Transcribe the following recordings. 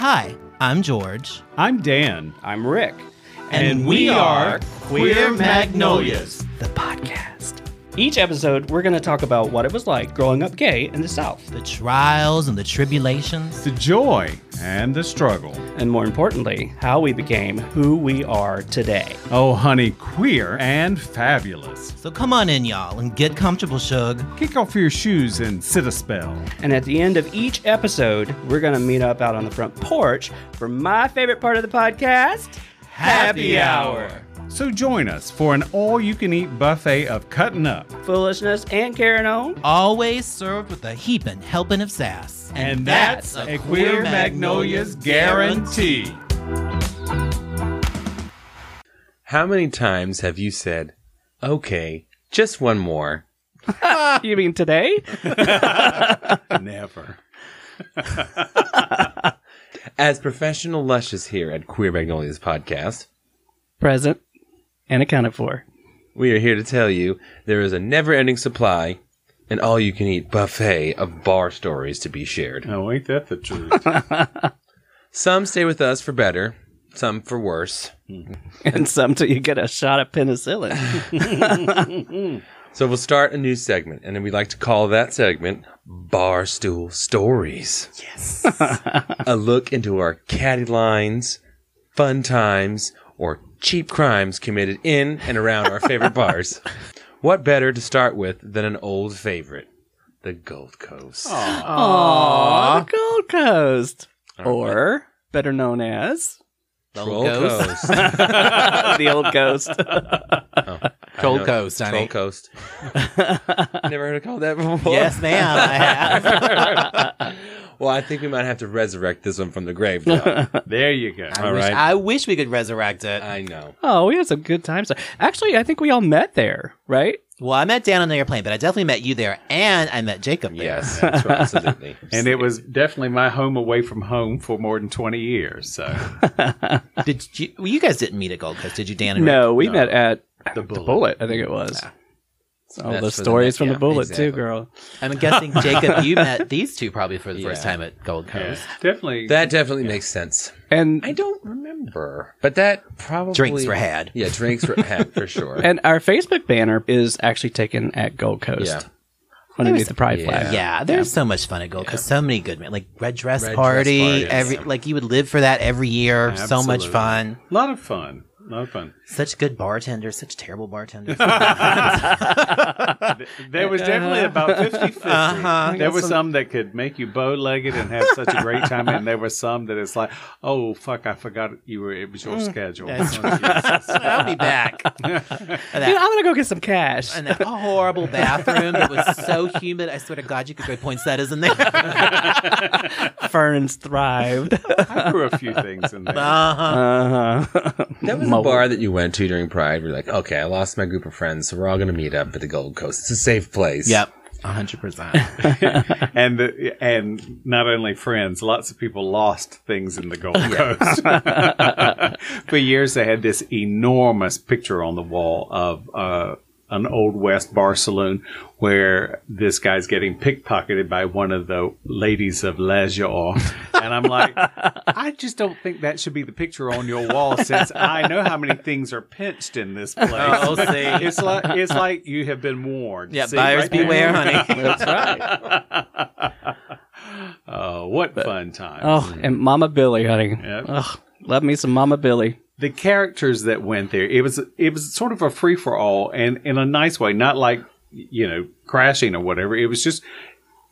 Hi, I'm George. I'm Dan. I'm Rick. And we are Queer Magnolias, the podcast. Each episode, we're going to talk about what it was like growing up gay in the South. The trials and the tribulations. The joy and the struggle. And more importantly, how we became who we are today. Oh, honey, queer and fabulous. So come on in, y'all, and get comfortable, Shug. Kick off your shoes and sit a spell. And at the end of each episode, we're going to meet up out on the front porch for my favorite part of the podcast Happy Hour. So join us for an all you can eat buffet of cutting up. Foolishness and carrying on. Always served with a heaping helping of sass. And, that's a Queer Magnolias guarantee. How many times have you said, okay, just one more? you mean today? Never. As professional lushes here at Queer Magnolias Podcast, Present and accounted for. we are here to tell you there is a never ending supply and all you can eat buffet of bar stories to be shared. Oh, ain't that the truth? Some stay with us for better, some for worse. And some till you get a shot of penicillin. So we'll start a new segment, and then we like to call that segment Barstool Stories. Yes. a look into our caddy lines, fun times, or cheap crimes committed in and around our favorite bars. What better to start with than an old favorite, the Gold Coast? Aww, the Gold Coast. Or better known as the Troll Ghost. Coast. the Old Ghost. Troll oh. I know, Coast, Troll honey. Coast. Never heard it called that before. Yes, ma'am, I have. Well, I think we might have to resurrect this one from the grave. Now. there you go. I, All wish, right. I wish we could resurrect it. I know. Oh, we had some good times. Actually, I think we all met there, right? well, I met Dan on the airplane, but I definitely met you there, and I met Jacob there. Yes, that's right, absolutely. And it was definitely my home away from home for more than 20 years. So Did you? Well, you guys didn't meet at Gold Coast, did you, Dan? And Rick? No, we met at the the bullet. Bullet, I think it was. That's the for the stories next- from yeah, the Bullet exactly. too, girl. I'm guessing Jacob, you met these two probably for the first time at Gold Yeah, Coast. definitely. That definitely makes sense. And I don't remember, but that probably Drinks were had. Yeah, drinks were had for sure. and our Facebook banner is actually taken at Gold Coast. Yeah. Underneath the pride yeah. flag. Yeah, there's so much fun at Gold Coast. So many good, men like red dress Red dress party. parties. every like you would live for that every year. So much fun. A lot of fun. A lot of fun. Such good bartenders. Such terrible bartenders. There was definitely about 50 50. Uh-huh. There were some that could make you bow legged and have such a great time, and there were some that it's like, oh, fuck, I forgot you were, it was your schedule. That's Oh, I'll be back. and You know, that, I'm gonna go get some cash. and that horrible bathroom that was so humid. I swear to God, you could go poinsettias in there. Ferns thrived. I threw a few things in there. uh-huh. Uh-huh. that was a bar that you went to during Pride. We're like, okay, I lost my group of friends, so we're all going to meet up at the Gold Coast. It's a safe place. Yep. hundred percent. and the, and not only friends, lots of people lost things in the Gold Coast. For years, they had this enormous picture on the wall of uh, an old West bar saloon where this guy's getting pickpocketed by one of the ladies of Leisure. And I'm like, I just don't think that should be the picture on your wall since I know how many things are pinched in this oh, place. Oh, see. It's like it's like you have been warned. Yeah, See, buyers right there? beware, honey. That's right. Oh, what fun times. Oh, and Mama Billy, honey. Yep. Ugh, love me some Mama Billy. The characters that went there, it was it was sort of a free for all and in a nice way, not like you know, crashing or whatever. It was just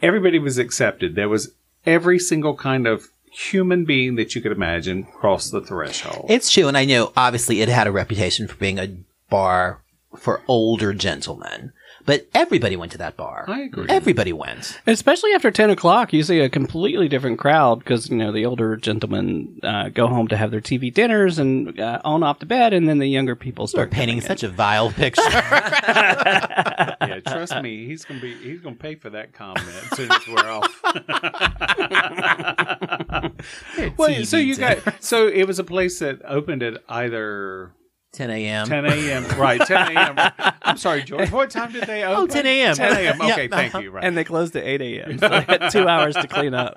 everybody was accepted. There was every single kind of human being that you could imagine crossed the threshold. It's true, and I know obviously it had a reputation for being a bar for older gentlemen, but everybody went to that bar. I agree. Everybody went. Especially after 10 o'clock, you see a completely different crowd because, you know, the older gentlemen uh, go home to have their TV dinners and uh, on off to bed, and then the younger people start Painting coming in. such a vile picture. yeah, trust me, he's gonna be he's gonna pay for that comment as soon as we're off. well, so you got so it was a place that opened at either 10 a.m. 10 a.m. Right, 10 a.m. I'm sorry, George. What time did they open? Oh, 10 a.m. 10 a.m. Yeah, Okay, thank uh-huh. you. Right. And they closed at 8 a.m. So they had two hours to clean up.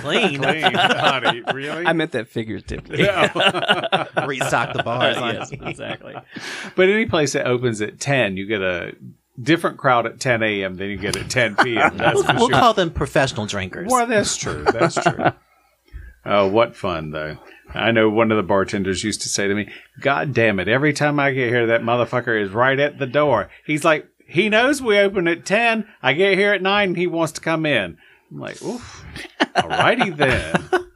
Clean. Clean, honey. Really? I meant that figuratively. Yeah. Restock the bars. on- yes, exactly. but any place that opens at 10, you get a different crowd at 10 a.m. than you get at 10 p.m. That's for We'll sure. call them professional drinkers. Well, that's true. That's true. oh, what fun, though. I know one of the bartenders used to say to me, God damn it, every time I get here, that motherfucker is right at the door. He's like, he knows we open at 10. I get here at 9 and he wants to come in. I'm like, oof. Alrighty then.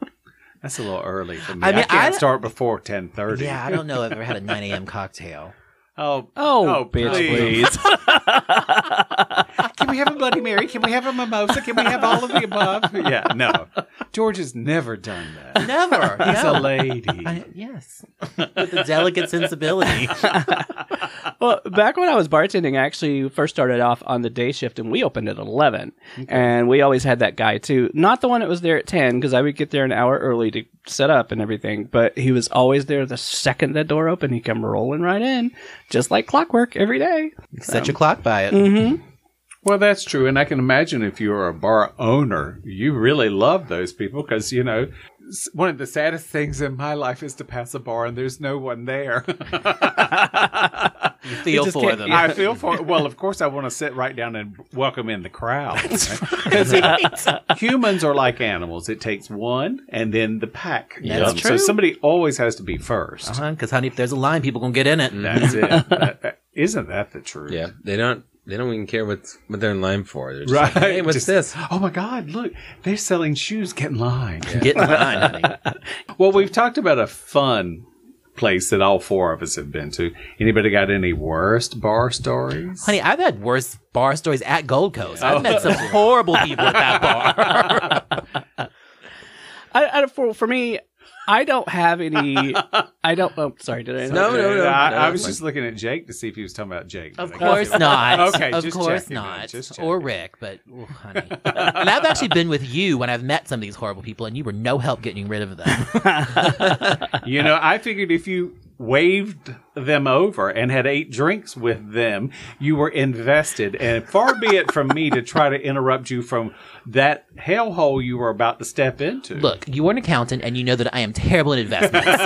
That's a little early for me. I, I can't I- start before 10.30. Yeah, I don't know if I've ever had a 9 a.m. cocktail. Oh, oh, Oh, bitch, please. Can we have a Bloody Mary? Can we have a mimosa? Can we have all of the above? Yeah, no. George has never done that. Never. He's no. a lady. I- yes. With a delicate sensibility. well, back when I was bartending, I actually first started off on the day shift, and we opened at eleven. And we always had that guy too, not the one that was there at ten, because I would get there an hour early to set up and everything. But he was always there the second the door opened. He come rolling right in, just like clockwork every day. Set your clock by it. Mm-hmm. Well, that's true. And I can imagine if you're a bar owner, you really love those people because, you know, one of the saddest things in my life is to pass a bar and there's no one there. You feel just for them. I feel for Well, of course, I want to sit right down and welcome in the crowd. Because humans are like animals. It takes one and then the pack. That's comes. So somebody always has to be 1st Because, uh-huh, honey, if there's a line, people going to get in it. That's it. That- that- uh, isn't that the truth? Yeah, they don't. They don't even care what what they're in line for. They're just Right. like, hey, what's Just, this? Oh my God, look, they're selling shoes. Get in line. Get in line, honey. Well, we've talked about a fun place that all four of us have been to. Anybody got any worst bar stories? Honey, I've had worse bar stories at Gold Coast. I've met some oh. horrible people at that bar. I, I for for me, I don't have any. I don't. Oh, sorry, did I? No, no, no. I, no, I was fine. just looking at Jake to see if he was talking about Jake. Of but I guess course not. Okay, of just course checking, not. just Or. Rick, but oh, honey. and I've actually been with you when I've met some of these horrible people, and you were no help getting rid of them. You know, I figured if you waved them over and had eight drinks with them, you were invested. And far be it from me to try to interrupt you from that hellhole you were about to step into. Look, you are an accountant, and you know that I am terrible in investments.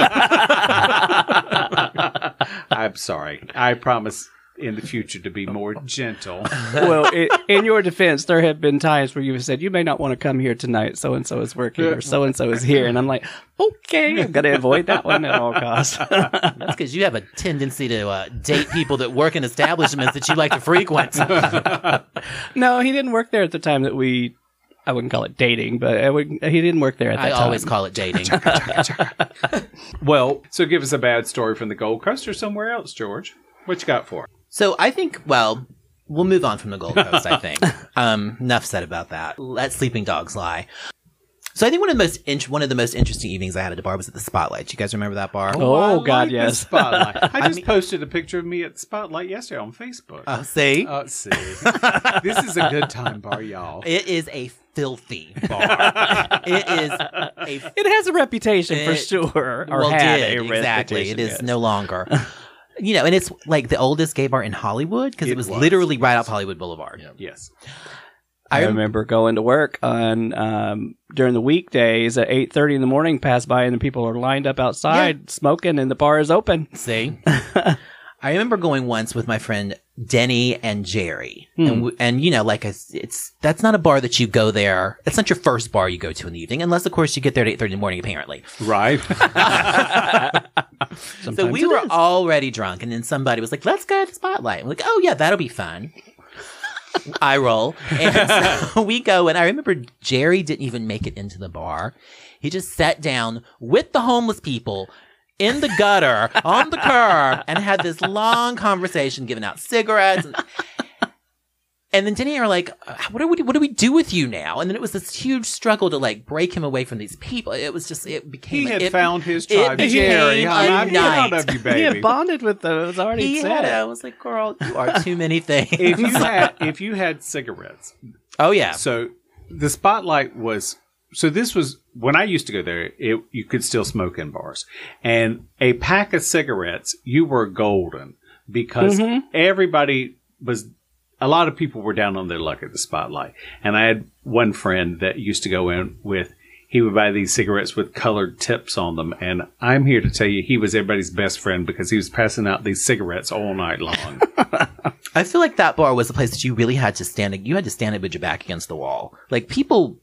I'm sorry. I promise in the future to be more gentle. well, i in your defense, there have been times where you've said you may not want to come here tonight. So and so is working, or so and so is here, and I'm like, okay, I'm gonna avoid that one at all costs. That's because you have a tendency to uh, date people that work in establishments that you like to frequent. no, he didn't work there at the time that we. I wouldn't call it dating, but I would, he didn't work there at that I time. I always call it dating. Well, so give us a bad story from the Gold Coast or somewhere else, George. What you got for? Us? So I think, well, we'll move on from the Gold Coast. I think. Um, enough said about that. Let sleeping dogs lie. So I think one of the most int- one of the most interesting evenings I had at a bar was at the Spotlight. You guys remember that bar? Oh, I God, like the yes. Spotlight. I just posted a picture of me at the Spotlight yesterday on Facebook. Uh, see, Uh, see, this is a good time bar, y'all. it is a filthy bar. it is a It has a reputation for It- sure, or well, had did, a exactly. It is yes. no longer. You know, and it's like the oldest gay bar in Hollywood because it, It was, was. literally right off Hollywood Boulevard. Yes. I remember going to work on um, during the weekdays at eight thirty in the morning. Pass by and the people are lined up outside smoking, and the bar is open. See, I remember going once with my friend Denny and Jerry, and w- and you know, like it's, it's that's not a bar that you go there. It's not your first bar you go to in the evening, unless of course you get there at eight thirty in the morning. Apparently, Right. so we were is. already drunk, and then somebody was like, "Let's go to the spotlight." I'm like, "Oh yeah, that'll be fun." I roll, and so we go, and I remember Jerry didn't even make it into the bar. He just sat down with the homeless people in the gutter on the curb and had this long conversation, giving out cigarettes. And, and then Denny are like, "Uh, "What do we what do we do with you now?" And then it was this huge struggle to like break him away from these people. It was just it became he had it, found his tribe. became Jerry, a I'm proud night. of you, He baby. had bonded with them. It was already He said. had it. it. I was like, "Girl, you are too many things." if you had if you had cigarettes, oh yeah, so the spotlight was so this was when I used to go there. It, you could still smoke in bars, and a pack of cigarettes, you were golden because everybody was. A lot of people were down on their luck at the spotlight, and I had one friend that used to go in with. He would buy these cigarettes with colored tips on them, and I'm here to tell you he was everybody's best friend because he was passing out these cigarettes all night long. I feel like that bar was a place that you really had to stand. You had to stand up with your back against the wall. Like people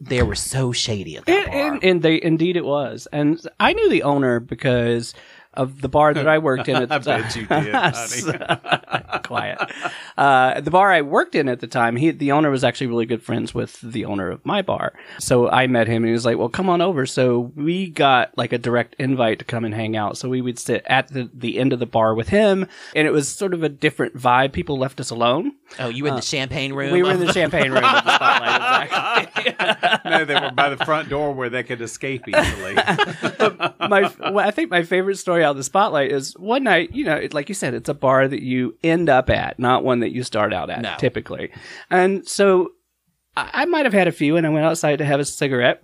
there were so shady at that And, bar. and, and they indeed it was, and I knew the owner because of the bar that I worked in. At the I bet you did, honey. Quiet. Uh, the bar I worked in at the time, he the owner was actually really good friends with the owner of my bar. So I met him and he was like, "Well, come on over." So we got like a direct invite to come and hang out. So we would sit at the, the end of the bar with him, and it was sort of a different vibe. People left us alone. oh, you were in the champagne room. uh, We were in the champagne room the spotlight. Exactly. no, they were by the front door where they could escape easily. my well, I think my favorite story out of the spotlight is one night, you know, it, like you said, it's a bar that you end up at, not one that you start out at No. typically. And so I, I might have had a few and I went outside to have a cigarette.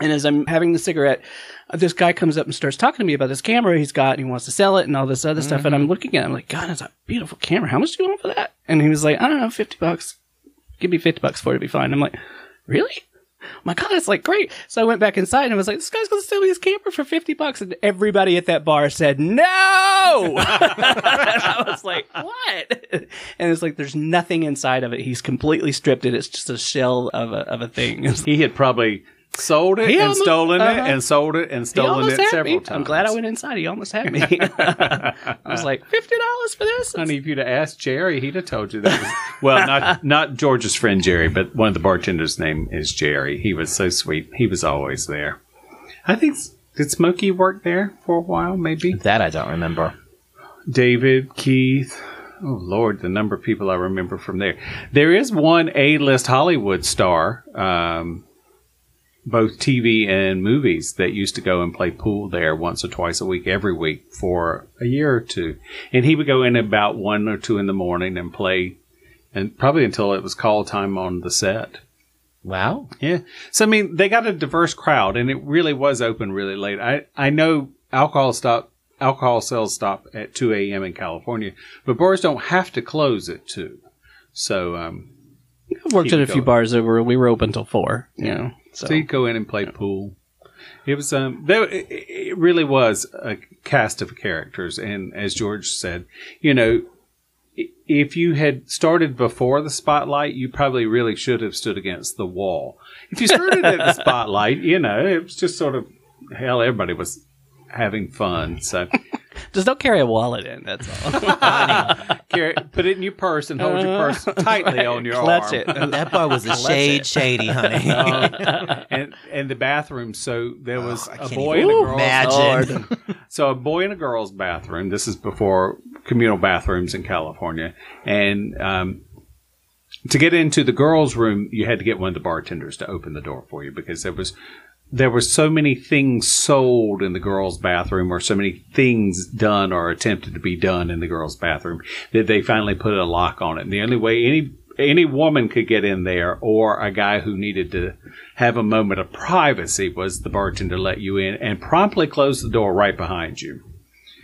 And as I'm having the cigarette, uh, this guy comes up and starts talking to me about this camera he's got and he wants to sell it and all this other stuff. And I'm looking at it, I'm like, God, that's a beautiful camera. How much do you want for that? And he was like, I don't know, 50 bucks. Give me 50 bucks for it to be fine. I'm like, really? My god, it's like great. So I went back inside and I was like, this guy's gonna sell me his camper for 50 bucks. And everybody at that bar said, no! I was like, what? And it's like, there's nothing inside of it. He's completely stripped it. It's just a shell of a, of a thing. He had probably sold it He and almost- stolen uh-huh. it and sold it and stolen it several me. times. I'm glad I went inside. He almost had me. I was like, $50 for this? Honey, if you'd have asked Jerry, he'd have told you that. Was, well, not not George's friend Jerry, but one of the bartenders' name is Jerry. He was so sweet. He was always there. I think did Smokey work there for a while? Maybe that I don't remember. David, Keith. Oh Lord, the number of people I remember from there. There is one A-list Hollywood star, um, both TV and movies, that used to go and play pool there once or twice a week, every week for a year or two. And he would go in about one or two in the morning and play, and probably until it was call time on the set. Wow. Yeah. So I mean, they got a diverse crowd, and it really was open really late. I I know alcohol stop alcohol sales stop at two a.m. in California, but bars don't have to close at two. So um, I worked at a few bars that were, we were open till four, you know. So, so you go in and play pool. It was um, there, it really was a cast of characters, and as George said, you know. If you had started before the spotlight, you probably really should have stood against the wall. If you started at the spotlight, you know, it was just sort of hell. Everybody was having fun, so just don't carry a wallet in, that's all. carry, put it in your purse and hold your purse tightly on your Clutch arm. it. That bar was a shade shady, honey. and and the bathroom. So there was Oh, I a can't boy even and a girl. imagine. So a boy and a girl's bathroom. This is before communal bathrooms in California, and um, to get into the girls' room, you had to get one of the bartenders to open the door for you because there was there were so many things sold in the girls' bathroom, or so many things done or attempted to be done in the girls' bathroom that they finally put a lock on it. And the only way any any woman could get in there, or a guy who needed to have a moment of privacy, was the bartender let you in and promptly close the door right behind you.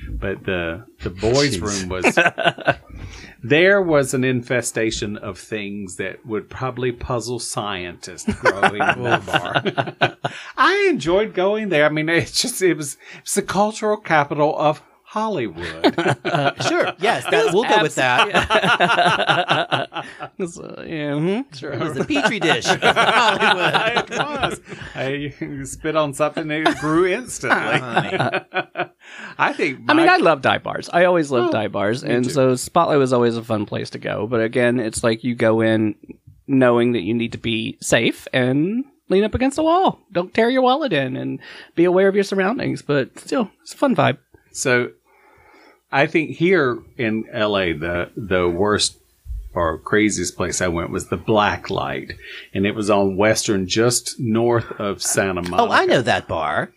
But the the boys' room was there was an infestation of things that would probably puzzle scientists growing bar. I enjoyed going there. I mean, it's just it was it's the cultural capital of Hollywood. sure. Yes, that, we'll go with that. It's, uh, yeah, mhm, sure. It was the petri dish Hollywood. it was. I spit on something and it grew instantly. I think. I mean, I love dive bars. I always loved Oh, dive bars, and too. so Spotlight was always a fun place to go. But again, it's like you go in knowing that you need to be safe and lean up against the wall. Don't tear your wallet in, and be aware of your surroundings. But still, it's a fun vibe. So I think here in LA the the worst or craziest place I went was the Black Light, and it was on Western, just north of Santa Monica. Oh, I know that bar.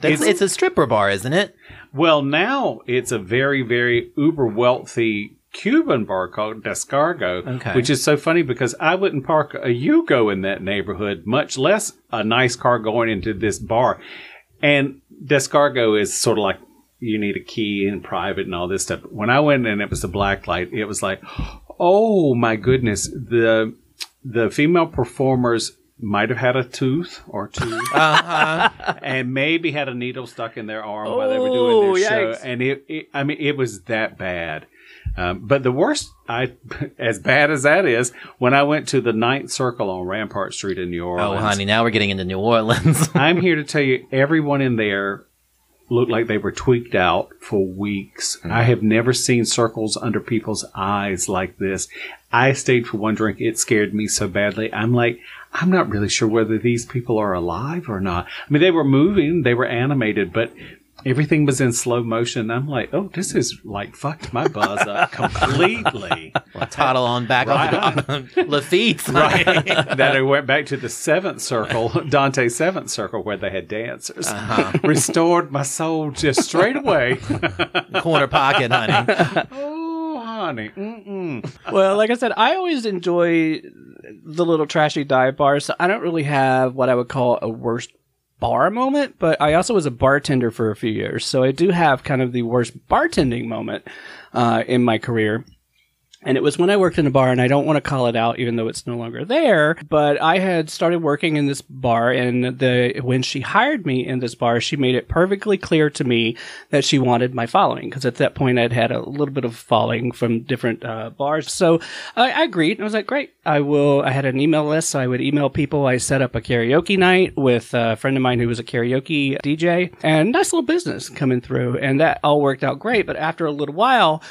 That's, It's- it's, a stripper bar, isn't it? Well, now it's a very very uber wealthy Cuban bar called Descarga, Okay. which is so funny because I wouldn't park a Yugo in that neighborhood, much less a nice car going into this bar. And Descarga is sort of like you need a key in private and all this stuff. When I went and it was a black light, it was like, oh my goodness, the the female performers might have had a tooth or two, and maybe had a needle stuck in their arm while they were doing Oh, their show. And it, it, I mean, it was that bad. Um, but the worst, I as bad as that is, when I went to the Ninth Circle on Rampart Street in New Orleans. Oh, honey, now we're getting into New Orleans. I'm here to tell you, everyone in there looked like they were tweaked out for weeks. Mm-hmm. I have never seen circles under people's eyes like this. I stayed for one drink. It scared me so badly. I'm like, I'm not really sure whether these people are alive or not. I mean, they were moving, they were animated, but everything was in slow motion. I'm like, oh, this is like fucked my buzz up completely. Toddle on back on Lafitte's. Right. that I went back to the seventh circle, Dante's seventh circle, where they had dancers. Uh-huh. Restored my soul just straight away. Corner pocket, honey. oh, honey. Mm-mm. well, like I said, I always enjoy the little trashy dive bars. So I don't really have what I would call a worst bar moment, but I also was a bartender for a few years. So I do have kind of the worst bartending moment uh, in my career. And it was when I worked in a bar, and I don't want to call it out, even though it's no longer there. But I had started working in this bar, and the when she hired me in this bar, she made it perfectly clear to me that she wanted my following, because at that point I'd had a little bit of following from different uh, bars. So I, I agreed. I was like, great. I will. I had an email list, so I would email people. I set up a karaoke night with a friend of mine who was a karaoke DJ, and nice little business coming through, and that all worked out great. But after a little while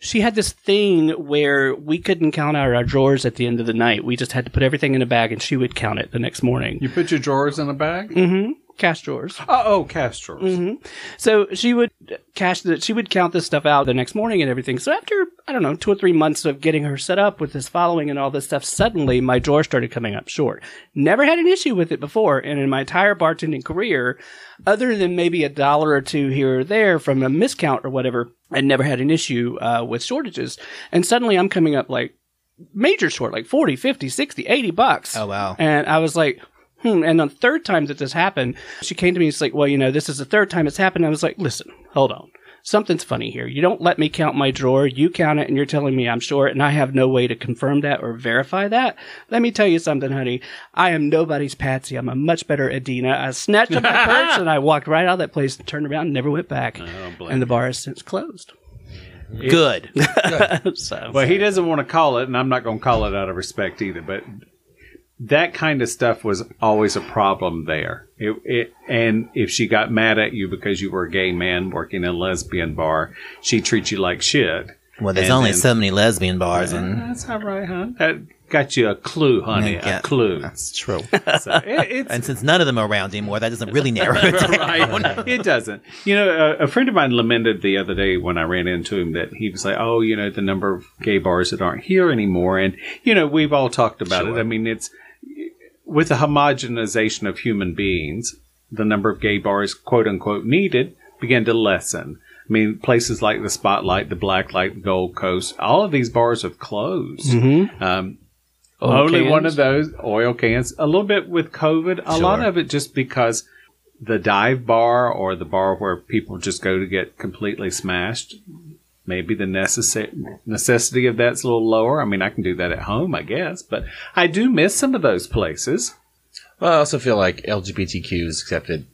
she had this thing where we couldn't count out our drawers at the end of the night. We just had to put everything in a bag and she would count it the next morning. You put your drawers in a bag? Mm-hmm. Cash drawers. Oh, oh, cash drawers. Mm-hmm. So she would cash the, she would count this stuff out the next morning and everything. So after, I don't know, two or three months of getting her set up with this following and all this stuff, suddenly my drawer started coming up short. Never had an issue with it before. And in my entire bartending career, other than maybe a dollar or two here or there from a miscount or whatever, I never had an issue uh, with shortages. And suddenly I'm coming up like major short, like 40, 50, 60, 80 bucks. Oh, wow. And I was like, hmm. And the third time that this happened, she came to me and she's like, well, you know, this is the third time it's happened. And I was like, listen, hold on. Something's funny here. You don't let me count my drawer. You count it and you're telling me I'm short and I have no way to confirm that or verify that. Let me tell you something, honey. I am nobody's patsy. I'm a much better Adina. I snatched up my purse and I walked right out of that place and turned around and never went back. and the bar has since closed. Good. so, Well, he doesn't want to call it, and I'm not going to call it out of respect either. But that kind of stuff was always a problem there. It, it, and if she got mad at you because you were a gay man working in a lesbian bar, she treats you like shit. Well, there's And only then- so many lesbian bars, and That's all right, huh? That got you a clue, honey. Yeah. A clue. that's true. So it, it's and since none of them are around anymore, that doesn't really narrow it down. right. It doesn't. You know, a, a friend of mine lamented the other day when I ran into him that he was like, "Oh, you know, the number of gay bars that aren't here anymore." And you know, we've all talked about it. I mean, it's with the homogenization of human beings, the number of gay bars, quote unquote, needed began to lessen. I mean, places like the Spotlight, the Blacklight, the Gold Coast, all of these bars have closed. Um, Oil only one of those oil cans. A little bit with COVID. A lot of it just because the dive bar or the bar where people just go to get completely smashed. Maybe the necessary necessity of that's a little lower. I mean, I can do that at home, I guess, but I do miss some of those places. Well, I also feel like LGBTQ is accepted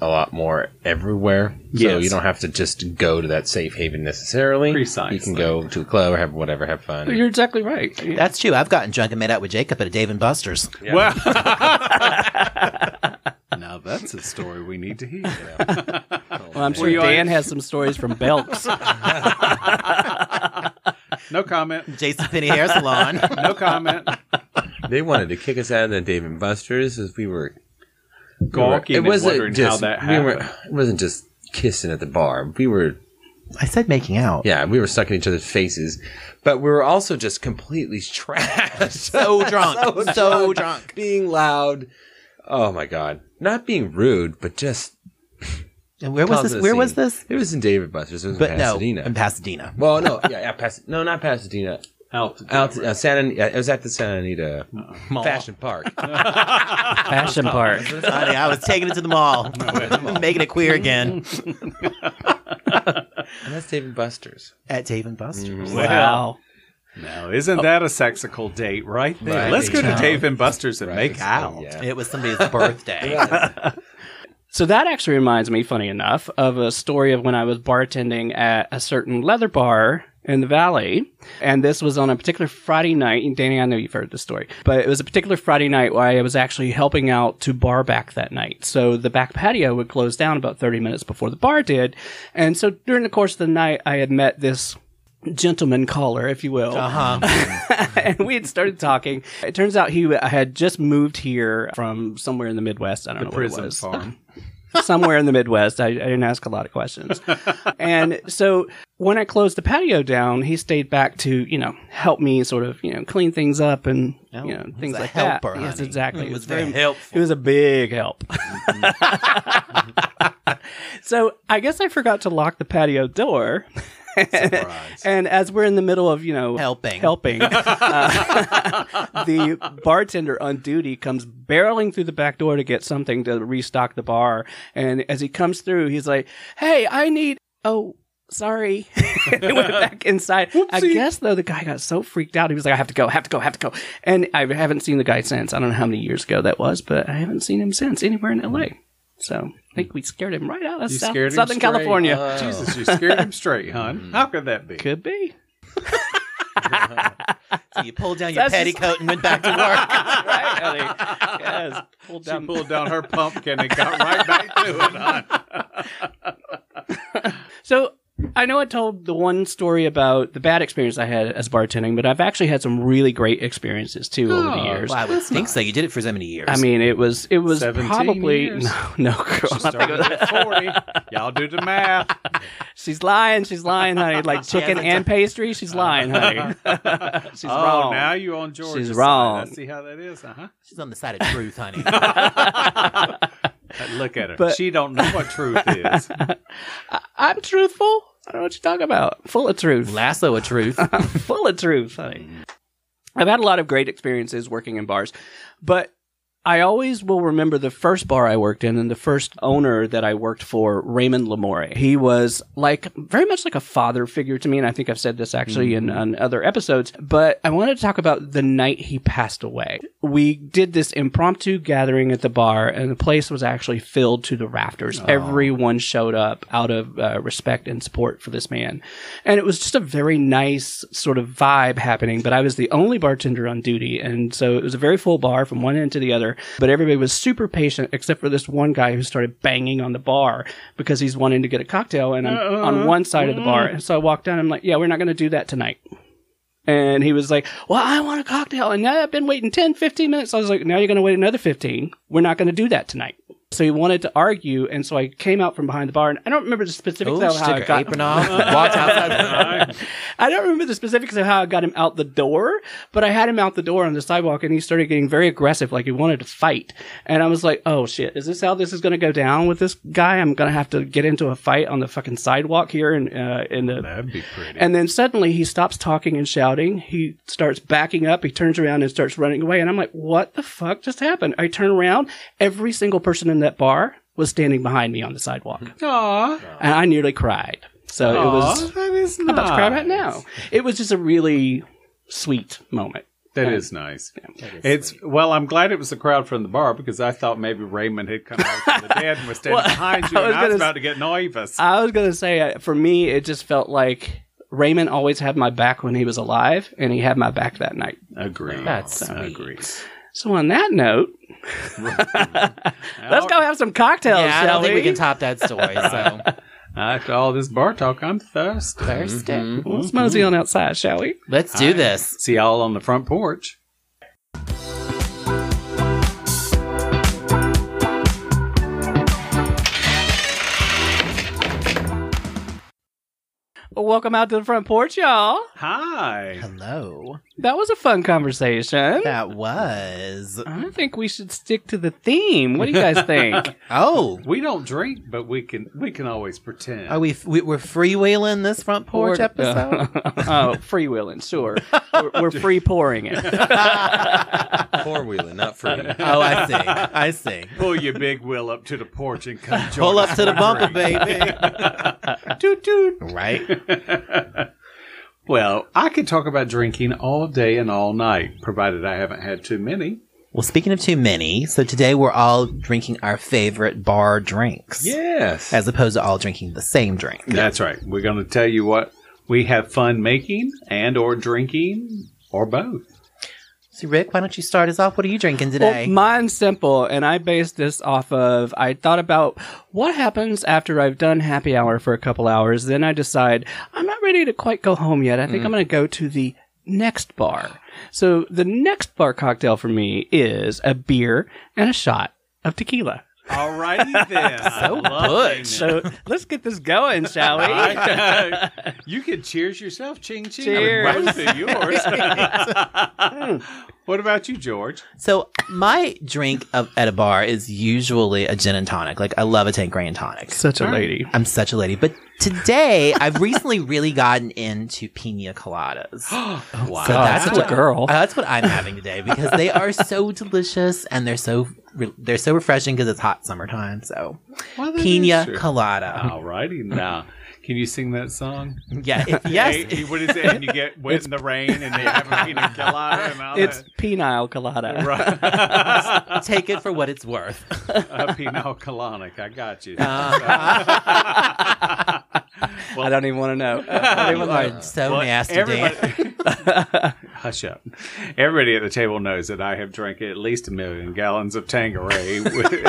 a lot more everywhere. So you don't have to just go to that safe haven necessarily. Precisely. You can go to a club or have whatever, have fun. You're exactly right. That's true. I've gotten drunk and made out with Jacob at a Dave and Buster's. Well, now that's a story we need to hear. Well, I'm sure Dan has some stories from Belks. No comment. JCPenney Hair Salon. No comment. They wanted to kick us out of the Dave and Buster's as we were Gawking and wondering how that we happened. were, it wasn't just kissing at the bar. We were I said making out. yeah, we were stuck in each other's faces, but we were also just completely trashed. So drunk. So, drunk. being loud. Oh my god, not being rude, but just And where was this? of the Where was this? It was in David Buster's. It was But in no, Pasadena. in Pasadena. well, no, yeah, yeah, Pas- no, not Pasadena. Altitude. Out uh, Santa. yeah, It was at the Santa Anita Mall. Fashion Park. Fashion Park. Honey, I was taking it to the mall, making it queer again and that's Dave and Buster's. at Dave and Buster's. Wow. Now, isn't oh. that a sexical date right there? Right. Let's go to Dave and Buster's and Right. make out. Yeah. It was somebody's birthday. So that actually reminds me, funny enough, of a story of when I was bartending at a certain leather bar in the valley. And this was on a particular Friday night. And Danny, I know you've heard this story, but it was a particular Friday night where I was actually helping out to bar back that night. So the back patio would close down about 30 minutes before the bar did. And so during the course of the night, I had met this gentleman caller, if you will. Uh-huh. and we had started talking. It turns out he had just moved here from somewhere in the Midwest. I don't know where it Prison was farm. somewhere in the Midwest. I, I didn't ask a lot of questions. and so when I closed the patio down, he stayed back to, you know, help me sort of, you know, clean things up and, Oh, you know, things like helper, that. Yes, honey. exactly. It was was very very helpful. It was a big help. so I guess I forgot to lock the patio door. Surprise. and as we're in the middle of, you know, Helping. helping, uh, the bartender on duty comes barreling through the back door to get something to restock the bar. And as he comes through, he's like, "Hey, I need." Oh, sorry. he went back inside. I guess though the guy got so freaked out, he was like, "I have to go, I have to go, I have to go." And I haven't seen the guy since. I don't know how many years ago that was, but I haven't seen him since anywhere in L.A. So I think we scared him right out of South- Southern straight? California. Jesus, you scared him straight, hon. How could that be? Could be. So you pulled down your That's just- petticoat and went back to work. right, honey? Yes. Pulled down... She pulled down her pumpkin and got right back to it, hon. So I know I told the one story about the bad experience I had as bartending, but I've actually had some really great experiences too over the Oh, years. Well, I would think so. You did it for so many years. I mean, it was it was probably years. no no girl. She I think it started was- at 40. Y'all do the math. she's lying. She's lying, honey. Like chicken and pastry. She's lying, honey. she's oh, wrong. now you on George's She's side. wrong. I see how that is, uh-huh. she's on the side of truth, honey. Look at her. But- she don't know what truth is. I'm truthful. I don't know what you're talking about. Full of truth. Lasso of truth. full of truth. honey. I've had a lot of great experiences working in bars, but I always will remember the first bar I worked in and the first owner that I worked for, Raymond Lamore. He was like very much like a father figure to me, and I think I've said this actually in, in other episodes. But I wanted to talk about the night he passed away. We did this impromptu gathering at the bar, and the place was actually filled to the rafters. Everyone showed up out of uh, respect and support for this man, and it was just a very nice sort of vibe happening. But I was the only bartender on duty, and so it was a very full bar from one end to the other. But everybody was super patient, except for this one guy who started banging on the bar because he's wanting to get a cocktail, and I'm uh-huh. on one side of the bar. Mm-hmm. And so I walked down. I'm like, "Yeah, we're not going to do that tonight." And he was like, Well, I want a cocktail. And now I've been waiting 10, 15 minutes. I was like, Now you're going to wait another 15. We're not going to do that tonight. So he wanted to argue. And so I came out from behind the bar. And I don't remember the specifics Oh, of how I got apron off, walked outside. I don't remember the specifics of how I got him out the door, but I had him out the door on the sidewalk and he started getting very aggressive, like he wanted to fight. And I was like, oh shit, is this how this is going to go down with this guy? I'm going to have to get into a fight on the fucking sidewalk here in, uh, in the, That'd be pretty. and then suddenly he stops talking and shouting. He starts backing up. He turns around and starts running away. And I'm like, what the fuck just happened? I turn around. Every single person in that bar was standing behind me on the sidewalk. Aw. And I nearly cried. So it was, Aw, that is I'm about to cry right now. It was just a really sweet moment. That is nice. It's well. I'm glad it was the crowd from the bar because I thought maybe Raymond had come out from the dead and was standing Well, behind you, I was and I was gonna about to get nervous. I was going to say, uh, for me, it just felt like Raymond always had my back when he was alive, and he had my back that night. Agreed. That's sweet. agreed. So on that note, let's go have some cocktails, Yeah, I don't think we we? can top that story. So After all this bar talk, I'm thirsty. Thursday. Mm-hmm. Mm-hmm. Let's mosey on outside, shall we? Let's do this. See y'all on the front porch. Welcome out to the front porch, y'all. Hi. Hello. That was a fun conversation. That was. I think we should stick to the theme. What do you guys think? Oh, We don't drink, but we can we can always pretend. are we, we we're freewheeling this front porch Or- episode? oh, freewheeling, sure. We're, we're free pouring it. Four wheeling, not free. oh, I see. I see. Pull your big wheel up to the porch and come join Pull up us to the for bumper, drink. baby. Toot toot. Right? Well, I could talk about drinking all day and all night, provided I haven't had too many. Well, speaking of too many, so today we're all drinking our favorite bar drinks. Yes. As opposed to all drinking the same drink. That's right. We're going to tell you what we have fun making and or drinking or both. So, Rick, why don't you start us off? What are you drinking Well, today? mine's simple, and I based this off of I thought about what happens after I've done happy hour for a couple hours. Then I decide I'm not ready to quite go home yet. I think mm. I'm going to go to the next bar. So the next bar cocktail for me is a beer and a shot of tequila. All righty then. so butch. So let's get this going, shall we? you can cheers yourself. Ching ching. Cheers. With both of yours. what about you, George? So my drink of, at a bar is usually a gin and tonic. Like I love a Tanqueray and tonic. Such a lady. I'm such a lady. But today I've recently really gotten into pina coladas. Oh, wow. So that's such what, a girl. that's what I'm having today because they are so delicious and they're so re- they're so refreshing because it's hot summertime. So Well, pina colada. All righty now. Can you sing that song? Yeah. If, yes. Hey, what is it? And you get wet in the rain and they have a pina colada and all It's that. penile colada. Right. take it for what it's worth. a pina colonic. I got you. Uh, well, I don't even want to know. I don't You even are so Well, nasty, Dan. everybody- Hush up. Everybody at the table knows that I have drank at least a million gallons of Tanqueray,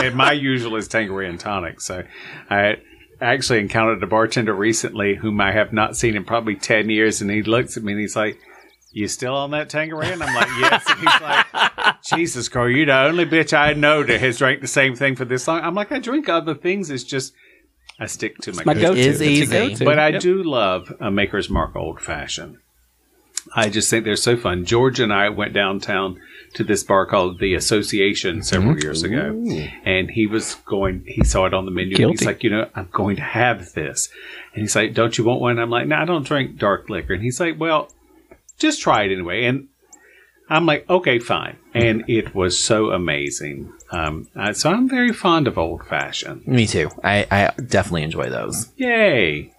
and my usual is Tanqueray and tonic. So I actually encountered a bartender recently whom I have not seen in probably 10 years, and he looks at me and he's like, you still on that Tanqueray? And I'm like, yes. And he's like, Jesus, Carl, you're the only bitch I know that has drank the same thing for this long. I'm like, I drink other things. It's just, I stick to my, My go-to. go-to. It's easy. But I Yep. do love a Maker's Mark Old Fashioned. I just think they're so fun. George and I went downtown to this bar called the Association several years ago, and he was going. He saw it on the menu. And he's like, you know, I'm going to have this, and he's like, don't you want one? I'm like, no, I don't drink dark liquor. And he's like, well, just try it anyway. And I'm like, okay, fine. And it was so amazing. Um, uh, so I'm very fond of old fashioned. Me too. I, I definitely enjoy those. Yay!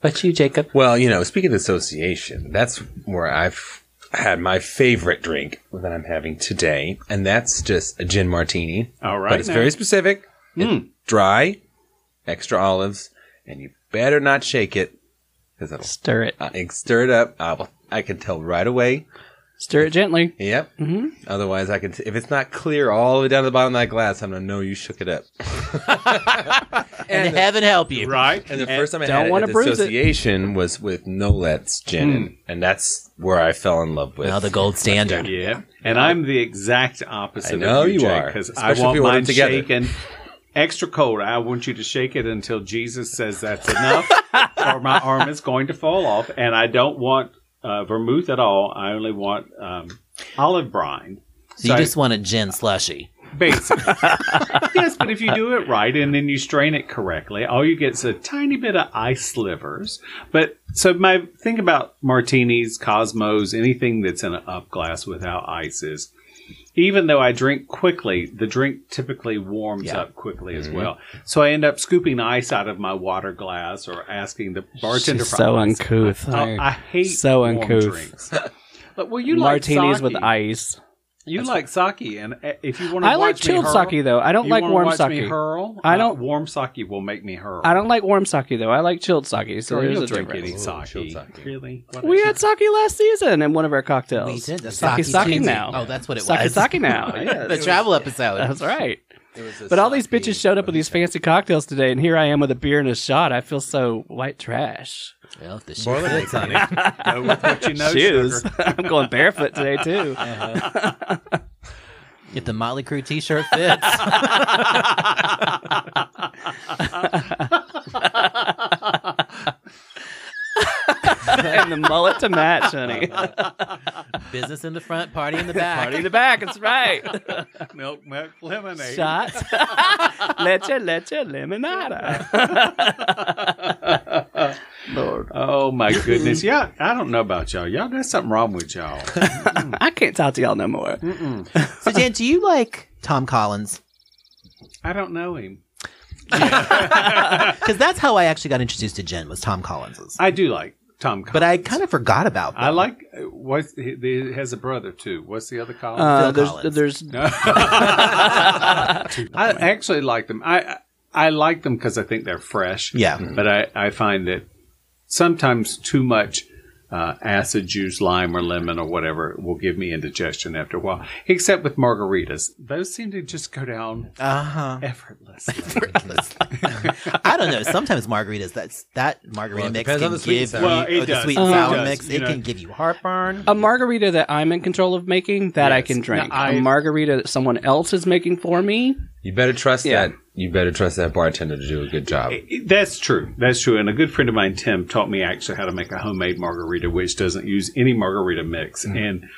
But you, Jacob? Well, you know, speaking of association, that's where I've had my favorite drink that I'm having today, and that's just a gin martini. All right But it's now. very specific. Mm. It's dry, extra olives, and you better not shake it because it'll Stir it. uh, stir it up. I, will, I can tell right away. Stir it gently. Yep. Mm-hmm. Otherwise, I can. T- if it's not clear all the way down to the bottom of that glass, I'm gonna know you shook it up. And, heaven help you. Right? And the first time I don't had it wanna at the bruise it. association was with Nolet's gin, and, and that's where I fell in love with. Well, the gold standard. Yeah, and I'm the exact opposite. I know of you, you are, because I want mine together. shaken extra cold. I want you to shake it until Jesus says that's enough, or my arm is going to fall off. And I don't want uh, vermouth at all. I only want um, olive brine. So you I- just want a gin slushy. Basically. yes, but if you do it right and then you strain it correctly, all you get is a tiny bit of ice slivers. But so my think about martinis, cosmos, anything that's in an up glass without ice is even though I drink quickly, the drink typically warms Yeah. up quickly as mm-hmm. well. So I end up scooping ice out of my water glass or asking the bartender She's so ice. uncouth. Oh, I hate So uncouth. drinks. But, well, you Martinis like with ice. You like sake, and uh, if you want to, I like chilled sake though. I don't you like warm watch Me sake. hurl? I Uh, don't- warm sake will make me hurl. I don't like warm sake though. I like chilled sake. So Girl, there's you'll a drink difference. any Ooh, chilled sake. sake. Really? We had sake last season in one of our cocktails. We did the sake sake sake now. Oh, that's what it Sake was. sake sake now. Yeah, the it travel episode. That's right. It was But all these bitches showed up with these fancy cocktails today, and here I am with a beer and a shot. I feel so white trash. Well, if the shoe fits, honey. Go with what you know, Shoes. sugar. I'm going barefoot today too. Uh-huh. If the Motley Crue T-shirt fits, and the mullet to match, honey. Business in the front, party in the back. Party in the back. That's right. Milk, milk, lemonade. Shots. leche, leche, limonada. Lord. Oh my goodness. Yeah, I don't know about y'all. Y'all got something wrong with y'all. I can't talk to y'all no more. So, Dan, do you like Tom Collins? I don't know him. Because that's how I actually got introduced to gin was Tom Collins's. I do like Tom Collins. But I kind of forgot about. I like uh, what's he, he has a brother too. What's the other Collins? Uh, there's, Collins. there's I actually like them. I I like them because I think they're fresh. Yeah. But I, I find that sometimes too much uh, acid juice, lime or lemon or whatever will give me indigestion after a while. Except with margaritas, those seem to just go down Uh huh. effortlessly. I don't know. Sometimes margaritas, that's that margarita Well, mix can the give sour. you Well, it or the sweet and sour does, mix. you It know. can give you heartburn. a margarita that I'm in control of making that I can drink. Now, I- a margarita that someone else is making for me. You better trust Yeah. that. You better trust that bartender to do a good job. That's true. That's true. And a good friend of mine, Tim, taught me actually how to make a homemade margarita, which doesn't use any margarita mix. Mm-hmm. And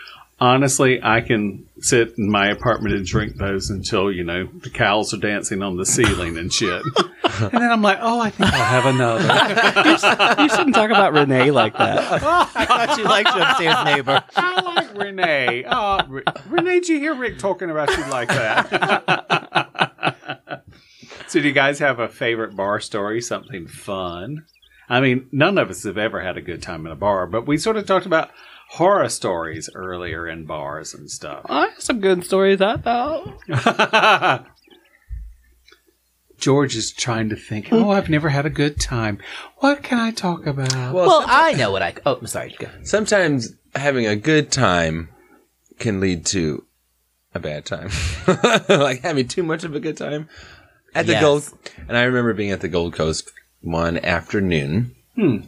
honestly, I can sit in my apartment and drink those until, you know, the cows are dancing on the ceiling and shit. and then I'm like, oh, I think I'll have another. You shouldn't talk about Renee like that. I thought you liked your upstairs neighbor. I like Renee. Oh, Re- Renee, did you hear Rick talking about you like that? So, do you guys have a favorite bar story? Something fun? I mean, none of us have ever had a good time in a bar, but we sort of talked about horror stories earlier in bars and stuff. I have some good stories, I thought. George is trying to think. Oh, I've never had a good time. What can I talk about? Well, I know what I. Oh, I'm sorry. Go. Sometimes having a good time can lead to a bad time. like having too much of a good time at the Yes. Gold. And I remember being at the Gold Coast one afternoon. Hmm.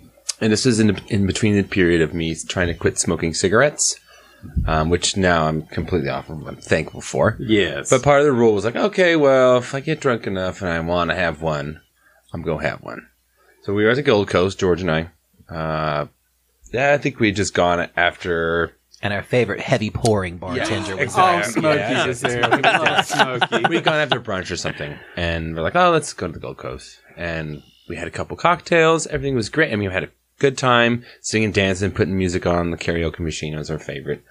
And this was in, in between the period of me trying to quit smoking cigarettes, um, which now I'm completely off of. I'm thankful for. yes, But part of the rule was like, okay, well, if I get drunk enough and I want to have one, I'm going to have one. So we were at the Gold Coast, George and I. Uh, yeah, I think we had just gone after. And our favorite heavy pouring bartender was oh, there. Smokey Yeah. is there. Oh, Smokey. We'd gone after brunch or something, and we're like, oh, let's go to the Gold Coast. And we had a couple cocktails. Everything was great. I mean, we had a good time singing, dancing, putting music on. The karaoke machine was our favorite.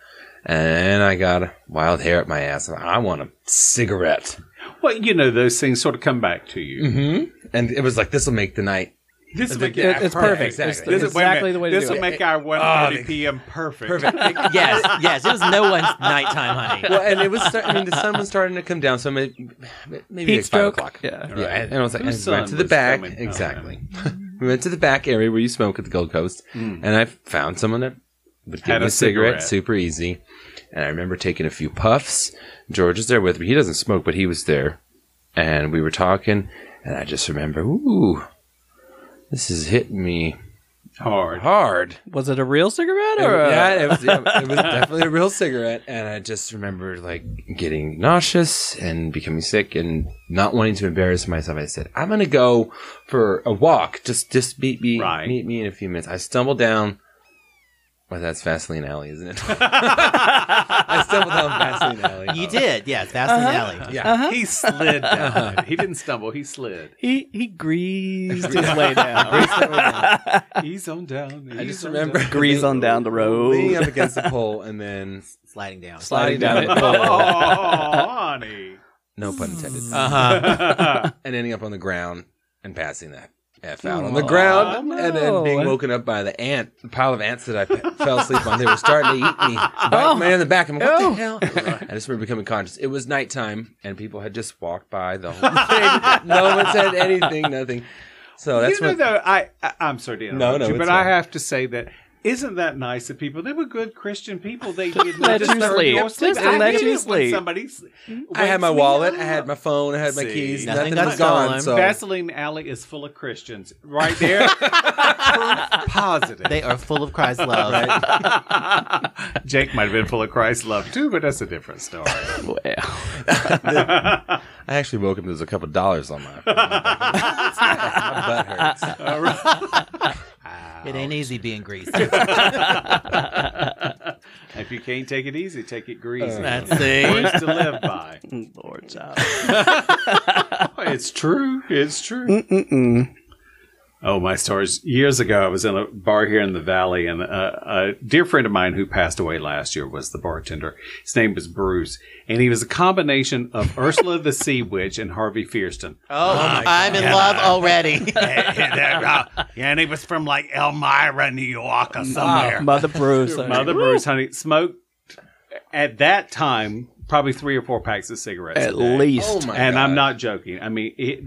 And I got wild hair up my ass. and I want a cigarette. Well, you know, those things sort of come back to you. Mm-hmm. And it was like, this will make the night. This will make It- it's perfect. exactly. It's, This is, exactly minute. the way to This do will it. make our 1.30 p.m. perfect. Perfect. yes, yes. It was no one's nighttime, honey. well, and it was. Start, I mean, the sun was starting to come down, so maybe, maybe Heat like five stroke. o'clock. Yeah. yeah. And I was like, Whose and we went to the back. coming? Oh, Exactly. we went to the back area where you smoke at the Gold Coast, hmm. and I found someone that would give me a a cigarette, cigarette. super easy. And I remember taking a few puffs. George is there with me. He doesn't smoke, but he was there, and we were talking. And I just remember, ooh, this is hitting me Hard. hard. Was it a real cigarette or a, yeah, it was, yeah, it was definitely a real cigarette, and I just remember like getting nauseous and becoming sick and not wanting to embarrass myself. I said, "I'm gonna go for a walk. Just, just meet me, Right. meet me in a few minutes." I stumbled down. Well, that's Vaseline Alley, isn't it? I stumbled down Vaseline Alley. You did, yes. Vaseline Uh-huh. Alley. Yeah. He slid down. it. He didn't stumble. He slid. he he greased his way down. He's on down. I He's just on remember down. Grease on down the road. leaning road. up against the pole and then Sliding down. sliding down Sliding the down pole. Oh, honey. No pun intended. Uh huh. and ending up on the ground and passing that F out on the ground, and then being woken up by the ant, the pile of ants that I fell asleep on. They were starting to eat me. Bite oh. me in the back. I'm like, what the oh. hell? I just remember becoming conscious. It was nighttime, and people had just walked by the whole thing. no one said anything, nothing. So that's you know, what. though, I, I I'm sorry to interrupt no, you, it's but I have to say that isn't that nice of people? They were good Christian people. They did let not you sleep. your sleep. Just I let you it when sleep. Somebody s- I had my wakes me wallet, I had my phone, I had my See, keys. nothing Nothing, got was gone. stolen. So Vaseline Alley is full of Christians. Right there. Positive. They are full of Christ's love. Jake might have been full of Christ's love too, but that's a different story. Well, I actually woke up. There was a couple dollars on my. my butt hurts. It ain't easy being greasy. If you can't take it easy, take it greasy. That's it. Words to live by. Lord child. It's true. It's true. Mm-mm. Oh, my stories. Years ago, I was in a bar here in the valley, and a, a dear friend of mine who passed away last year was the bartender. His name was Bruce, and he was a combination of Ursula the Sea Witch and Harvey Fierstein. Oh, I'm in love already. yeah, and he was from like Elmira, New York, or Ah, Mother Bruce. Mother Bruce, honey, smoked at that time probably three or four packs of cigarettes At a day. least. Oh my and God. I'm not joking. I mean, it,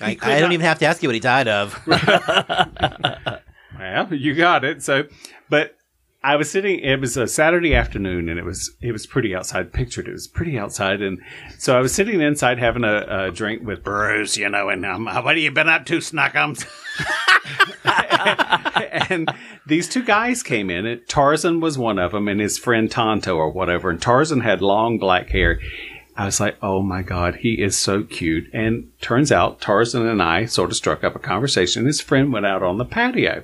I, I don't even have to ask you what he died of. Well, you got it. So, but I was sitting. It was a Saturday afternoon, and it was it was pretty outside. Pictured it was pretty outside, and so I was sitting inside having a, a drink with Bruce, you know. And um, what have you been up to, Snuckums? and these two guys came in. And Tarzan was one of them, and his friend Tonto or whatever. And Tarzan had long black hair. I was like, oh my God, he is so cute. And turns out Tarzan and I sort of struck up a conversation. His friend went out on the patio,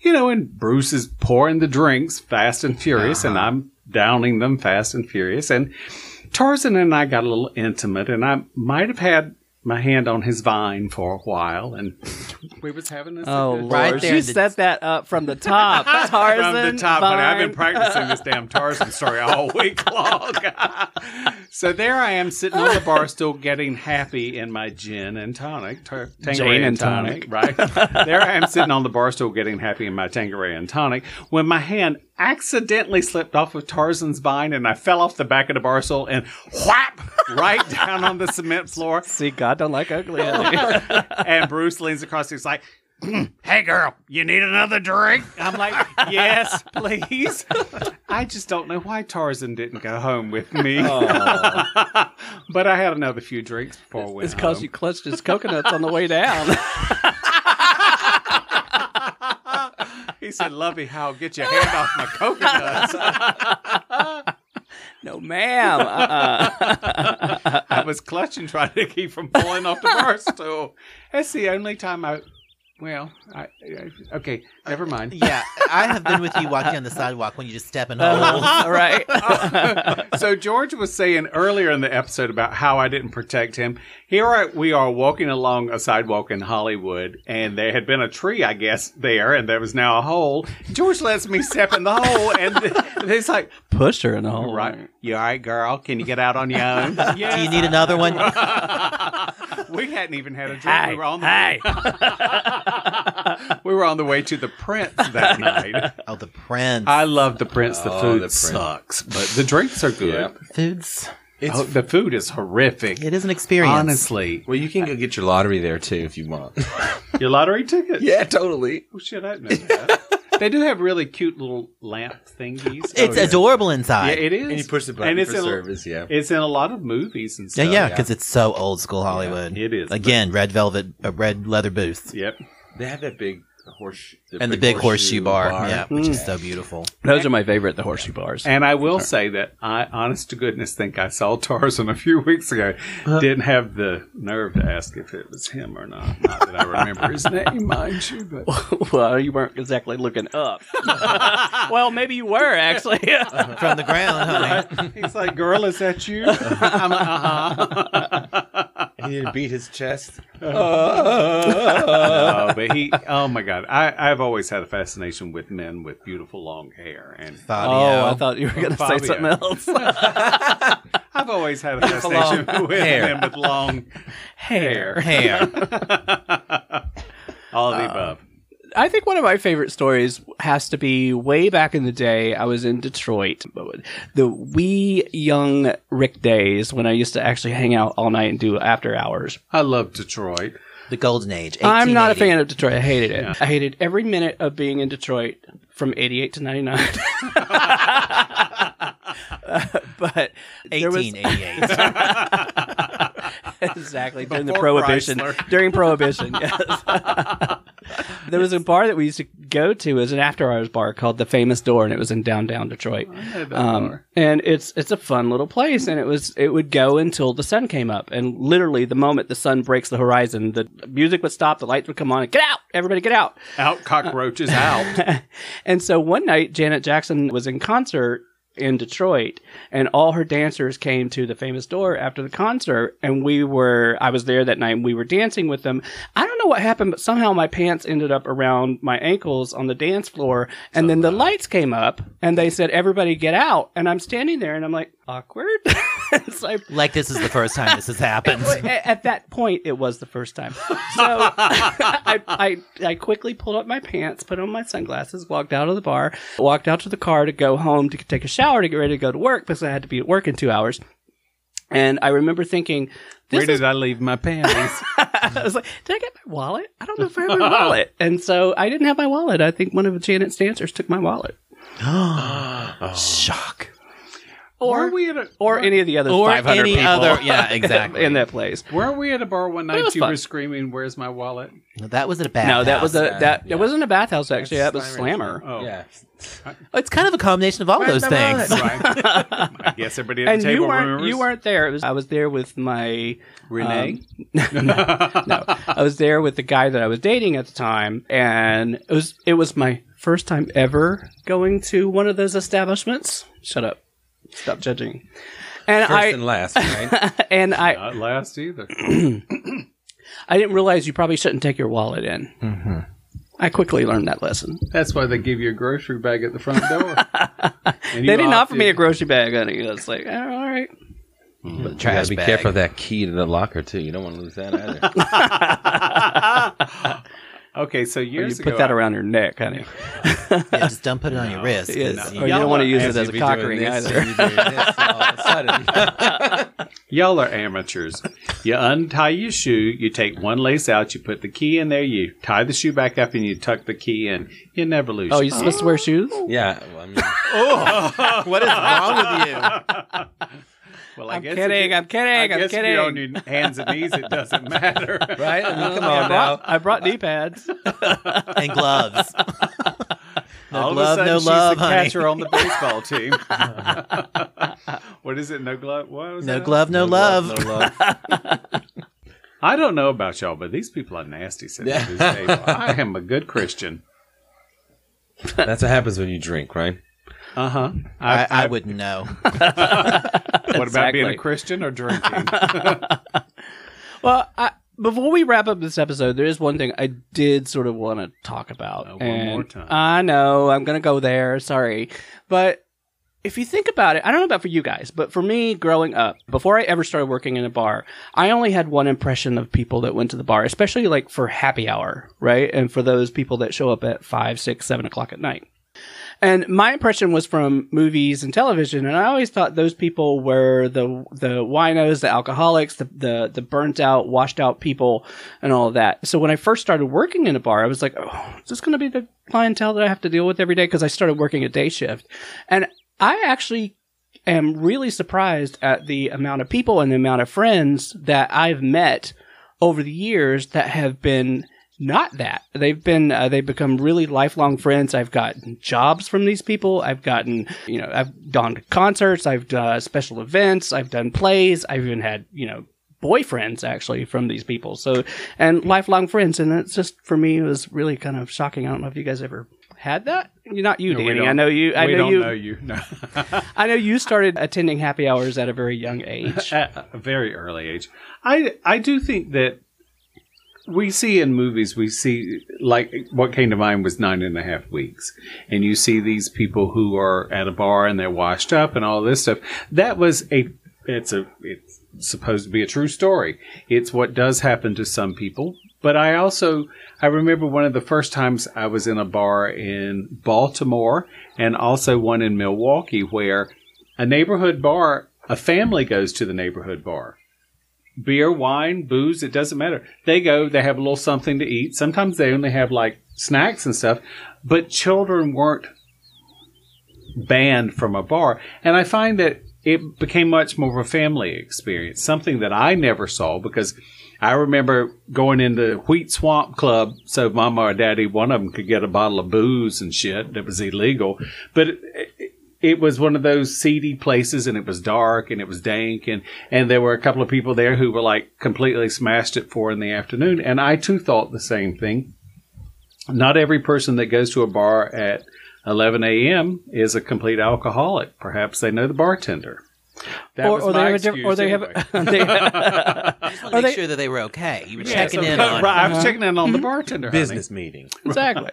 you know, and Bruce is pouring the drinks fast and furious, and uh-huh. I'm downing them fast and furious. And Tarzan and I got a little intimate, and I might have had my hand on his vine for a while, and we was having this. Oh. Right there You the- set that up from the top. Tarzan. from the top. But I've been practicing this damn Tarzan story all week long. so there I am sitting on the bar stool getting happy in my gin and tonic. Tar- Tanqueray Jane and and tonic, right? there I am sitting on the bar stool getting happy in my Tanqueray and tonic when my hand accidentally slipped off of Tarzan's vine and I fell off the back of the bar stool and whap right down on the cement floor. See, God don't like ugly. and Bruce leans across. He's like, "Mm, "Hey, girl, you need another drink?" I'm like, "Yes, please." I just don't know why Tarzan didn't go home with me. but I had another few drinks before I went it's because you clutched his coconuts on the way down. He said, "Lovey, how get your hand off my coconuts?" no, ma'am. Uh-uh. I was clutching, trying to keep from falling off the bar stool. That's the only time I. Well, I, I okay, never uh, mind. yeah, I have been with you walking on the sidewalk when you just step in holes. All right. so George was saying earlier in the episode about how I didn't protect him. Here I- we are walking along a sidewalk in Hollywood, and there had been a tree, I guess, there, and there was now a hole. George lets me step in the hole, and th- he's like, "Push her in the hole. "Right, you all right, girl? Can you get out on your own?" Do you need another one? We hadn't even had a drink. Hey, we were on the hey. we were on the way to the Prince that night. Oh, the Prince. I love the Prince. The Oh, food the Prince. sucks, but the drinks are good. Yeah. Foods. It's Oh, the food is horrific. It is an experience. Honestly, well, you can go get your lottery there too if you want. your lottery ticket. yeah, totally. Oh shit, I didn't know that. They do have really cute little lamp thingies. It's Oh, yeah. adorable Yeah, inside. it is. And you push the button and it's for in, service. Yeah. It's in a lot of movies and yeah, stuff. yeah, because it's so old school Hollywood. it is. Again, red velvet, a red leather booth, Yep. They have that big horse and the big horseshoe, bar, Yeah, which is so beautiful. Those are my favorite, the horseshoe bars. And I will say that I, honest to goodness, think I saw Tarzan a few weeks ago. Didn't have the nerve to ask if it was him or not. Not that I remember his name, mind you, but well, you weren't exactly looking up. well, maybe you were actually. From the ground, honey. he's like, "Girl, is that you?" I'm like, "Uh-huh." He didn't beat his chest. no, but he. Oh my god, I, I've always had a fascination with men with beautiful long hair, and Fabio. oh, I thought you were going to say Fabio. something else. I've always had a fascination with hair. men with long hair. hair. All of the above. I think one of my favorite stories has to be way back in the day. I was in Detroit, the wee young Rick days when I used to actually hang out all night and do after hours. I love Detroit. The golden age. I'm not a fan of Detroit. I hated it. I hated every minute of being in Detroit from 88 to 99. but there was 1888. exactly during the prohibition. Chrysler. During prohibition, yes. there was a bar that we used to go to as an after hours bar called the Famous Door, and it was in downtown Detroit. Um, and it's it's a fun little place, and it was it would go until the sun came up, and literally the moment the sun breaks the horizon, the music would stop, the lights would come on, and get out, everybody get out. Out cockroaches out. And so one night, Janet Jackson was in concert in Detroit, and all her dancers came to the famous door after the concert, and we were I was there that night. and We were dancing with them. I don't know what happened, but somehow my pants ended up around my ankles on the dance floor, and then the lights came up, and they said everybody get out, and I'm standing there, and I'm like awkward. it's like Like this is the first time this has happened. well, at that point, it was the first time. So I, I, I quickly pulled up my pants, put on my sunglasses, walked out of the bar, walked out to the car to go home to take a shower to get ready to go to work because I had to be at work in two hours. And I remember thinking, Where did is, I leave my panties? I was like, did I get my wallet? I don't know if I have my wallet. And so I didn't have my wallet. I think one of Janet's dancers took my wallet. Oh. Shock. Or we at a Or any of the other Or 500 any people other- yeah, exactly. in that place. weren't we at a bar one night? was You fun. were screaming, "Where's my wallet?" That was at a bad. No, that was a yeah, that yeah. it wasn't a bathhouse actually. That's that was Slammer. Slammer. Oh, Yeah. It's kind of a combination of all those things. right. I guess everybody at and the table you weren't remembers. you weren't there. It was, I was there with my Renee. um, no, no, I was there with the guy that I was dating at the time, and it was it was my first time ever going to one of those establishments. Shut up, stop judging. And First I and last, right? and I Not last either. I didn't realize you probably shouldn't take your wallet in. Mm-hmm. I quickly learned that lesson. That's why they give you a grocery bag at the front door. They didn't offer opted- me a grocery bag, honey. I was like, oh, all right. But You gotta be bag. careful of that key to the locker too. You don't want to lose that either. Okay, so years You years put that around your neck, honey. Yeah, just don't put it on your wrist. Yes. you- you Y'all don't want to use it as a be cock ring either. you doing this, and all of a sudden, Y'all are amateurs. You untie your shoe, you take one lace out, you put the key in there, you tie the shoe back up, and you tuck the key in. You never lose. Oh, you're supposed to wear shoes? yeah. Well, I mean, what is wrong with you? Well, I I'm guess kidding, If you, I'm kidding, I I'm guess kidding. If you're on your hands and knees, it doesn't matter. right? I mean, come I on brought, now. I brought knee pads. And gloves. No All glove, of a no sudden, love, she's the honey. catcher on the baseball team. what is it? No glove. What was No that? glove, no, love. No love. I don't know about y'all, but these people are nasty sitting at this table. I am a good Christian. That's what happens when you drink, right? Uh huh. I, I wouldn't know. What about being a Christian or drinking? Well, I, before we wrap up this episode, there is one thing I did sort of want to talk about. Uh, one and more time. I know I'm going to go there. Sorry. But if you think about it, I don't know about for you guys, but for me growing up, before I ever started working in a bar, I only had one impression of people that went to the bar, especially like for happy hour, right? And for those people that show up at five, six, seven o'clock at night. And my impression was from movies and television, and I always thought those people were the the winos, the alcoholics, the the, the burnt out, washed out people, and all of that. So when I first started working in a bar, I was like, "Oh, is this going to be the clientele that I have to deal with every day?" Because I started working a day shift, and I actually am really surprised at the amount of people and the amount of friends that I've met over the years that have been not that. They've been uh, they've become really lifelong friends. I've gotten jobs from these people. I've gotten you know I've gone to concerts. I've done special events. I've done plays. I've even had you know boyfriends actually from these people. So and lifelong friends. And it's just for me it was really kind of shocking. I don't know if you guys ever had that. You're not you, No, Danny. I know you. I we know don't you. know you. No. I know you started attending happy hours at a very young age. At a very early age. I I do think that we see in movies, we see like what came to mind was nine and a half weeks, and you see these people who are at a bar and they're washed up and all this stuff. That was a it's a it's supposed to be a true story. It's what does happen to some people, but I also I remember one of the first times I was in a bar in Baltimore and also one in Milwaukee where a neighborhood bar, a family goes to the neighborhood bar. Beer, wine, booze, it doesn't matter. They go, they have a little something to eat. Sometimes they only have like snacks and stuff, but children weren't banned from a bar. And I find that it became much more of a family experience, something that I never saw because I remember going into Wheat Swamp Club so mama or daddy, one of them could get a bottle of booze and shit that was illegal. But it, it, was one of those seedy places and it was dark and it was dank and, and there were a couple of people there who were like completely smashed at four in the afternoon. And I too thought the same thing. Not every person that goes to a bar at five, six, seven o'clock at night is 11 a.m. is a complete alcoholic. Perhaps they know the bartender. That or, was or they my have a diff- or they anyway. have they, Just wanna Are make they- sure that they were okay. You were Yeah, checking so- in on. Right, I was checking in on the mm-hmm. bartender. honey. Business meeting. exactly.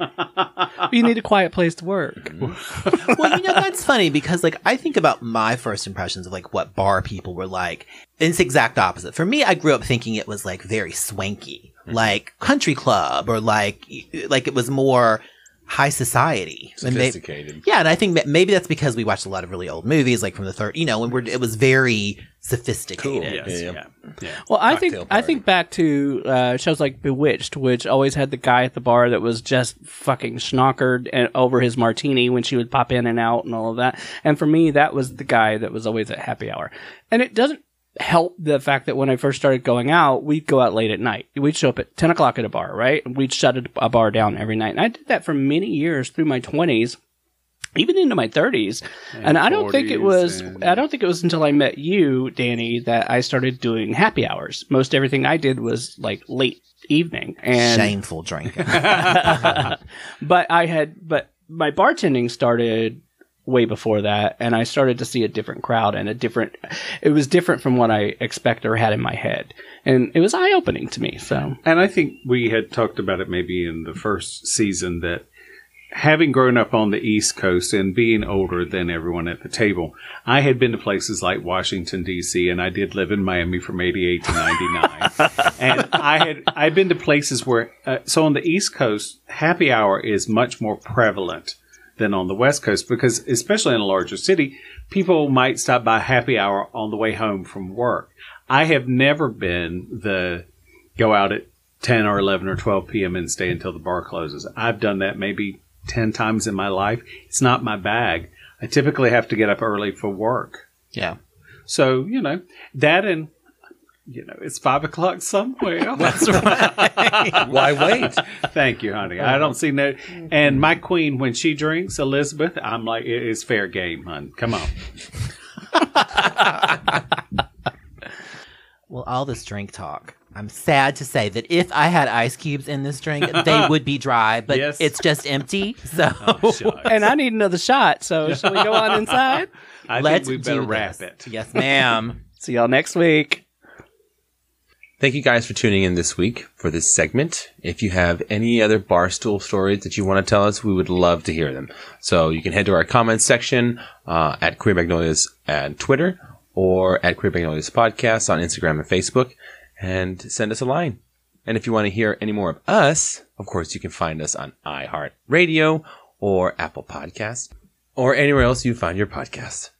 you need a quiet place to work. Mm-hmm. well, you know, that's funny because like I think about my first impressions of like what bar people were like. And it's the exact opposite. For me, I grew up thinking it was like very swanky, mm-hmm. like country club or like like it was more high society. And may- Sophisticated. yeah, and I think that maybe that's because we watched a lot of really old movies, like from the third, you know, when we're it was very sophisticated. Yes, Yeah. yeah. yeah. Well, I think Cocktail I think back to uh, shows like Bewitched, which always had the guy at the bar that was just fucking schnockered and over his martini when she would pop in and out and all of that. And for me, that was the guy that was always at happy hour. And it doesn't help the fact that when I first started going out, we'd go out late at night. We'd show up at ten o'clock at a bar, right? And we'd shut a, a bar down every night. And I did that for many years through my twenties. Even into my 30s, and, I don't think it was. and- I don't think it was until I met you, Danny, that I started doing happy hours. Most everything I did was like late evening, and Shameful drinking. but I had, but my bartending started way before that, and I started to see a different crowd and a different. It was different from what I expected or had in my head, and it was eye opening to me. So And I think we had talked about it maybe in the first season that having grown up on the East Coast and being older than everyone at the table, I had been to places like Washington D.C. and I did live in Miami from '88 to '99, and I had I'd been to places where uh, so on the East Coast, happy hour is much more prevalent than on the West Coast because especially in a larger city, people might stop by happy hour on the way home from work. I have never been the go out at 10 or 11 or 12 p.m. and stay until the bar closes. I've done that maybe 10 times in my life. It's not my bag. I typically have to get up early for work. yeah. So, you know, that and, you know, it's five o'clock somewhere. Why wait? Thank you, honey. I don't see no. And my queen, when she drinks, Elizabeth, I'm like, it is fair game, hon. Come on. Well, all this drink talk. I'm sad to say that if I had ice cubes in this drink, they would be dry, but Yes. it's just empty. Oh, so and I need another shot. So shall we go on inside? I let's think we better do wrap this. it. Yes, ma'am. See y'all next week. Thank you guys for tuning in this week for this segment. If you have any other barstool stories that you want to tell us, we would love to hear them. So you can head to our comments section uh, at Queer Magnolias at Twitter or at Queer Magnolias Podcast on Instagram and Facebook and send us a line. And if you want to hear any more of us, of course, you can find us on iHeartRadio or Apple Podcasts or anywhere else you find your podcasts.